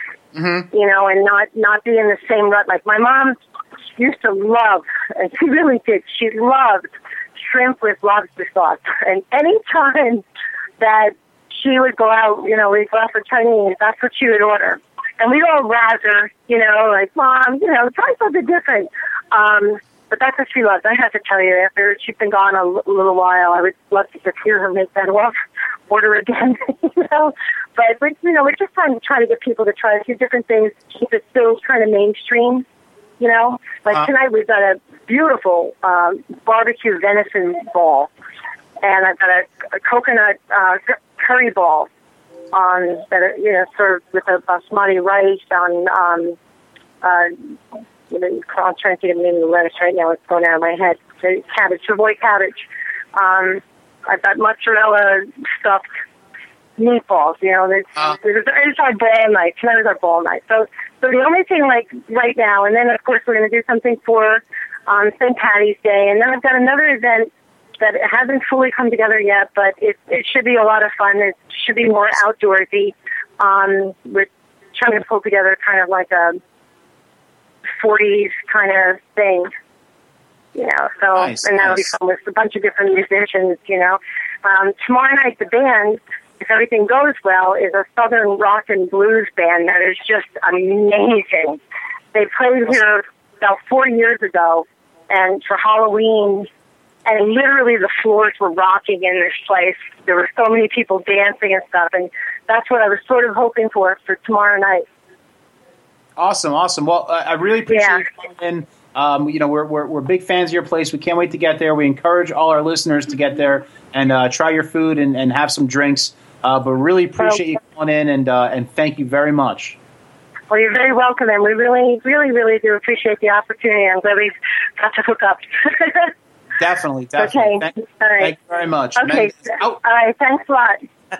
you know, and not not be in the same rut. Like my mom used to love, and she really did. She loved shrimp with lobster sauce, and any time that she would go out, you know, we'd go out for Chinese. That's what she would order, and we'd all razz her, you know, like mom, you know, try something different. Um, but that's what she loves. I have to tell you, after she's been gone a l- little while, I would love to just hear her make that off order again, you know. But we, you know, we're just trying to try to get people to try a few different things, keep it still kind of mainstream, you know. Like Uh. tonight we've got a beautiful um, barbecue venison ball, and I've got a, a coconut uh, curry ball on that are, you know served with a basmati rice on um, uh, you know, I'm trying to think of the name of the lettuce right now. It's going out of my head. The cabbage, Savoy cabbage. Um, I've got mozzarella stuffed meatballs. You know, it's, Uh. it's, it's our ball night. Tonight is our ball night. So, so the only thing like right now, and then of course we're going to do something for um, St. Patty's Day, and then I've got another event that hasn't fully come together yet, but it it should be a lot of fun. It should be more outdoorsy. Um, we're trying to pull together kind of like a 40s kind of thing. You know, so Nice, and that'll nice. be fun with a bunch of different musicians. You know, um, tomorrow night the band, if everything goes well, is a southern rock and blues band that is just amazing. They played here about four years ago, and for Halloween, and literally the floors were rocking in this place. There were so many people dancing and stuff, and that's what I was sort of hoping for for tomorrow night. Awesome, awesome. Well, I I really appreciate Yeah. you coming in. Um, you know, we're, we're, we're big fans of your place. We can't wait to get there. We encourage all our listeners to get there and uh, try your food and, and have some drinks. Uh, but really appreciate you calling in and uh, and thank you very much. Well, you're very welcome, and we really, really, really do appreciate the opportunity. I'm glad we got to hook up. Definitely, definitely. Okay. Thank, All right. thank you very much. okay. Oh, All right. Thanks a lot.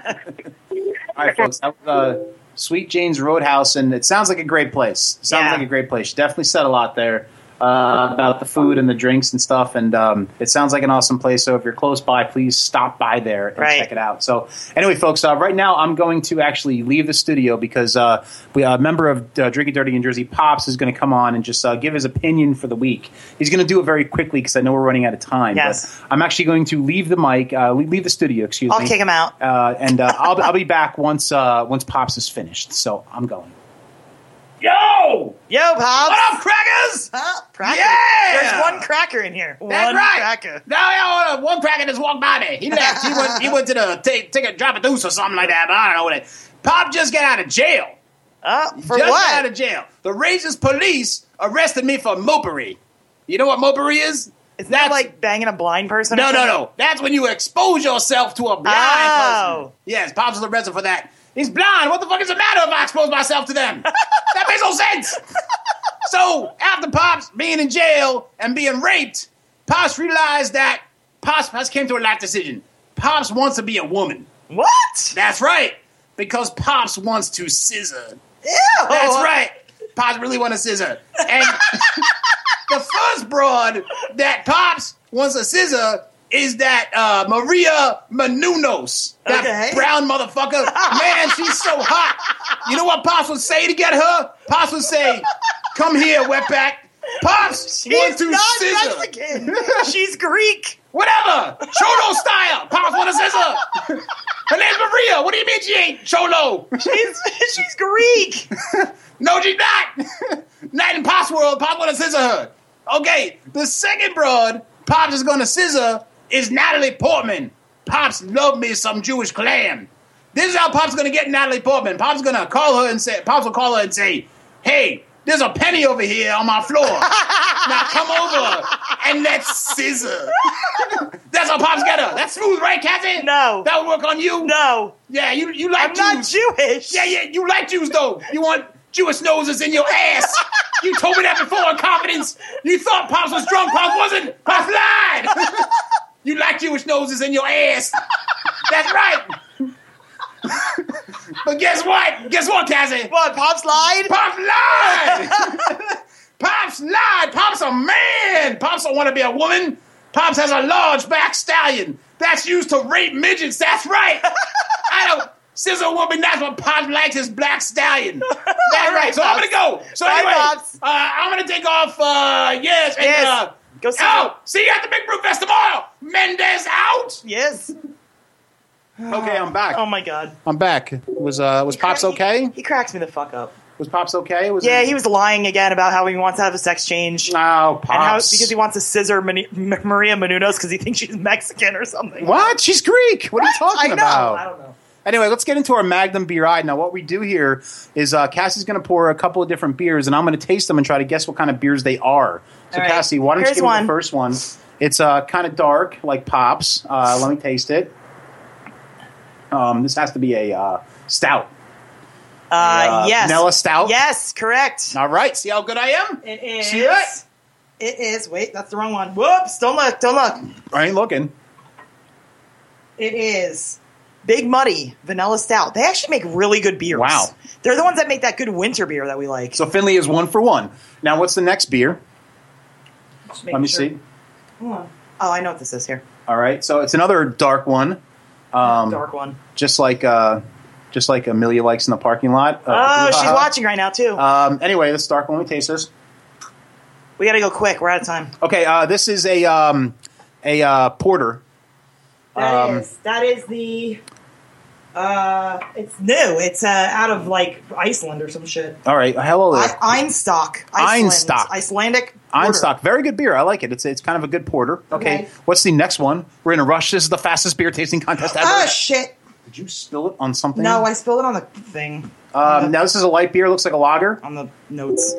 all right, folks. That was, uh, Sweet Jane's Roadhouse, and it sounds like a great place. Sounds Yeah. like a great place. She definitely said a lot there uh, about the food and the drinks and stuff, and um, it sounds like an awesome place. So if you're close by, please stop by there and Right. check it out. So anyway, folks, uh, right now I'm going to actually leave the studio because uh, we, a member of uh, Drinking Dirty in Jersey, Pops, is going to come on and just uh, give his opinion for the week. He's going to do it very quickly because I know we're running out of time. Yes. But I'm actually going to leave the mic, uh, leave the studio. Excuse me. I'll me. kick him out. Uh, and uh, I'll, I'll be back once uh, once Pops is finished. So I'm going. Yo! Yo, Pops. What up, crackers? Huh? Cracker. Yeah! There's one cracker in here. That's one right. cracker. No, one cracker just walked by me. He left. he went. He went to the take take a drop of deuce or something like that. But I don't know what it. Pop just got out of jail. Uh, for just what? got out of jail. The Rangers police arrested me for mopery. You know what mopery is? Is that like banging a blind person? No, no, no. That's when you expose yourself to a blind Oh. person. Yes, Pops was arrested for that. He's blind. What the fuck is the matter if I expose myself to them? that makes no sense. So after Pops being in jail and being raped, Pops realized that Pops, Pops came to a life decision. Pops wants to be a woman. What? That's right. Because Pops wants to scissor. Ew. That's oh. right. Pops really want a scissor. And the first broad that Pops wants a scissor is that uh, Maria Menounos. That Okay. brown motherfucker. Man, she's so hot. You know what Pops would say to get her? Pops would say, Come here, wetback. Pops She's to not scissor. Mexican. She's Greek. Whatever. Cholo style. Pops want a scissor. Her name's Maria. What do you mean she ain't Cholo? She's she's Greek. No, she's not. not in Pop's world. Pop gonna scissor her. Okay, the second broad Pops is gonna scissor is Natalie Portman. Pops love me some Jewish clam. This is how Pop's gonna get Natalie Portman. Pop's gonna call her and say, Pops will call her and say, "Hey, there's a penny over here on my floor. now come over and let's scissor." That's how Pops get her. That's smooth, right, Cassie? No. that would work on you. No, Yeah, you you like I'm not Jewish. Yeah, yeah, you like Jews though. You want Jewish noses in your ass. You told me that before in confidence. You thought Pops was drunk. Pops wasn't. Pops lied. you like Jewish noses in your ass. That's right. but guess what? Guess what, Cassie? What? Pops lied. Pops lied. Pops lied. Pops a man. Pops don't want to be a woman. Pops has a large back stallion that's used to rape midgets. That's right. I don't. Scissor a woman. That's what Pops likes. His black stallion. That's right. So I'm gonna go. So anyway, uh, I'm gonna take off. Uh, yes. And, Yes. Uh, Go see. oh, see you at the Big Brew Fest tomorrow. Mendez out. Yes. Okay, I'm back. Oh my God. I'm back. Was uh was Pops okay? He cracks me the fuck up. Was Pops okay? Was Yeah, it- he was lying again about how he wants to have a sex change. No, Pops. And how because he wants to scissor Mani- M- Maria Menounos because he thinks she's Mexican or something. What? She's Greek. What are you talking I about? I don't know. Anyway, let's get into our Magnum beer eye. Now, what we do here is uh, Cassie's going to pour a couple of different beers, and I'm going to taste them and try to guess what kind of beers they are. So, right. Cassie, why don't Here's you give me one. the first one? It's uh, kind of dark, like Pops. Uh, let me taste it. Um, this has to be a uh, stout. Uh, Uh, yes. vanilla stout? Yes, correct. All right, see how good I am? It is. See that? It is. Wait, that's the wrong one. Whoops! Don't look. Don't look. I ain't looking. It is Big Muddy Vanilla Stout. They actually make really good beers. Wow. They're the ones that make that good winter beer that we like. So Finley is one for one. Now, what's the next beer? Just Let me sure. see. On. Oh, I know what this is here. All right, so it's another dark one, um, Dark one. just like uh, just like Amelia likes in the parking lot. Uh, Oh, she's watching right now too. Um, anyway, this dark one. Let me taste this. we got to go quick. We're out of time. Okay, uh, this is a um, a uh, porter. That Um, is that is the. Uh, it's new. It's uh, out of like Iceland or some shit. All right, hello there. I, Einstök. Iceland. Einstök. Icelandic. porter. Einstök, very good beer. I like it. It's it's kind of a good porter. Okay, Okay. what's the next one? We're in a rush. This is the fastest beer tasting contest ever. Oh shit! Did you spill it on something? No, I spilled it on the thing. Um, now this is a light beer. Looks like a lager. on the notes.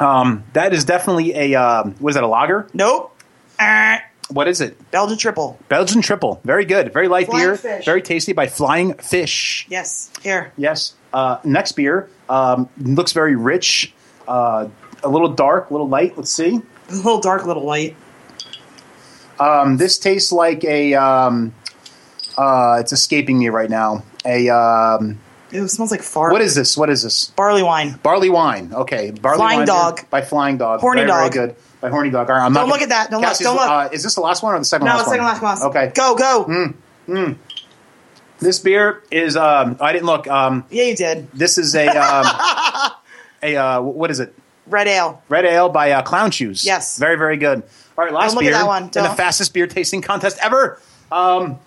Um, that is definitely a um, was that a lager? Nope. Uh, What is it? Belgian triple. Belgian triple. Very good. Very light Flying beer. Fish. Very tasty by Flying Fish. Yes. Here. Yes. Uh, next beer um, looks very rich. Uh, a little dark, a little light. Let's see. A little dark, a little light. Um, this tastes like a. Um, uh, it's escaping me right now. A. Um, It smells like fart. what is this? What is this? barley wine? Barley wine. Okay, barley Flying wine Dog. by Flying Dog. Horny very, Dog. Very good by Horny Dog. All right, I'm Don't look at that. Don't look. Don't look. Uh, is this the last one or the second No, last second one? last one. Okay. Go, go. This beer is. Um, I didn't look. Um, Yeah, you did. this is a. Um, a uh, what is it? Red ale. Red ale by uh, Clown Shoes. Yes. Very, very good. All right, last Don't look at beer that one. in the fastest beer tasting contest ever. Um,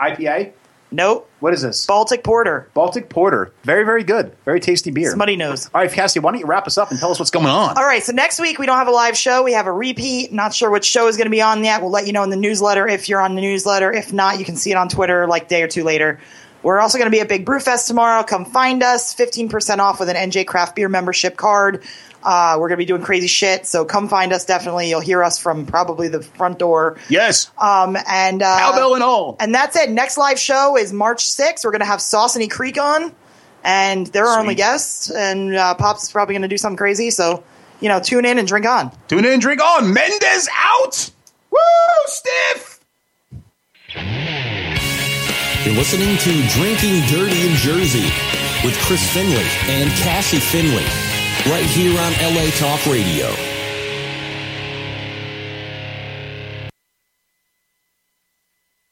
IPA. Nope. What is this? Baltic porter. Baltic Porter. Very, very good. Very tasty beer. Smuttynose. All right, Cassie, why don't you wrap us up and tell us what's going on? All right, so next week we don't have a live show. We have a repeat. Not sure which show is going to be on yet. We'll let you know in the newsletter if you're on the newsletter. If not, you can see it on Twitter like day or two later. We're also going to be at Big Brew Fest tomorrow. Come find us. 15% off with an NJ Craft Beer membership card. Uh, we're going to be doing crazy shit, so come find us definitely. You'll hear us from probably the front door. Yes. Um, and uh, Cowbell and all. and that's it. Next live show is March 6th. We're going to have Saucony Creek on, and they're our only guests. And uh, Pops is probably going to do something crazy. So, you know, tune in and drink on. Tune in, and drink on. Mendez out. Woo, stiff. You're listening to Drinking Dirty in Jersey with Chris Finley and Cassie Finley, right here on LA Talk Radio.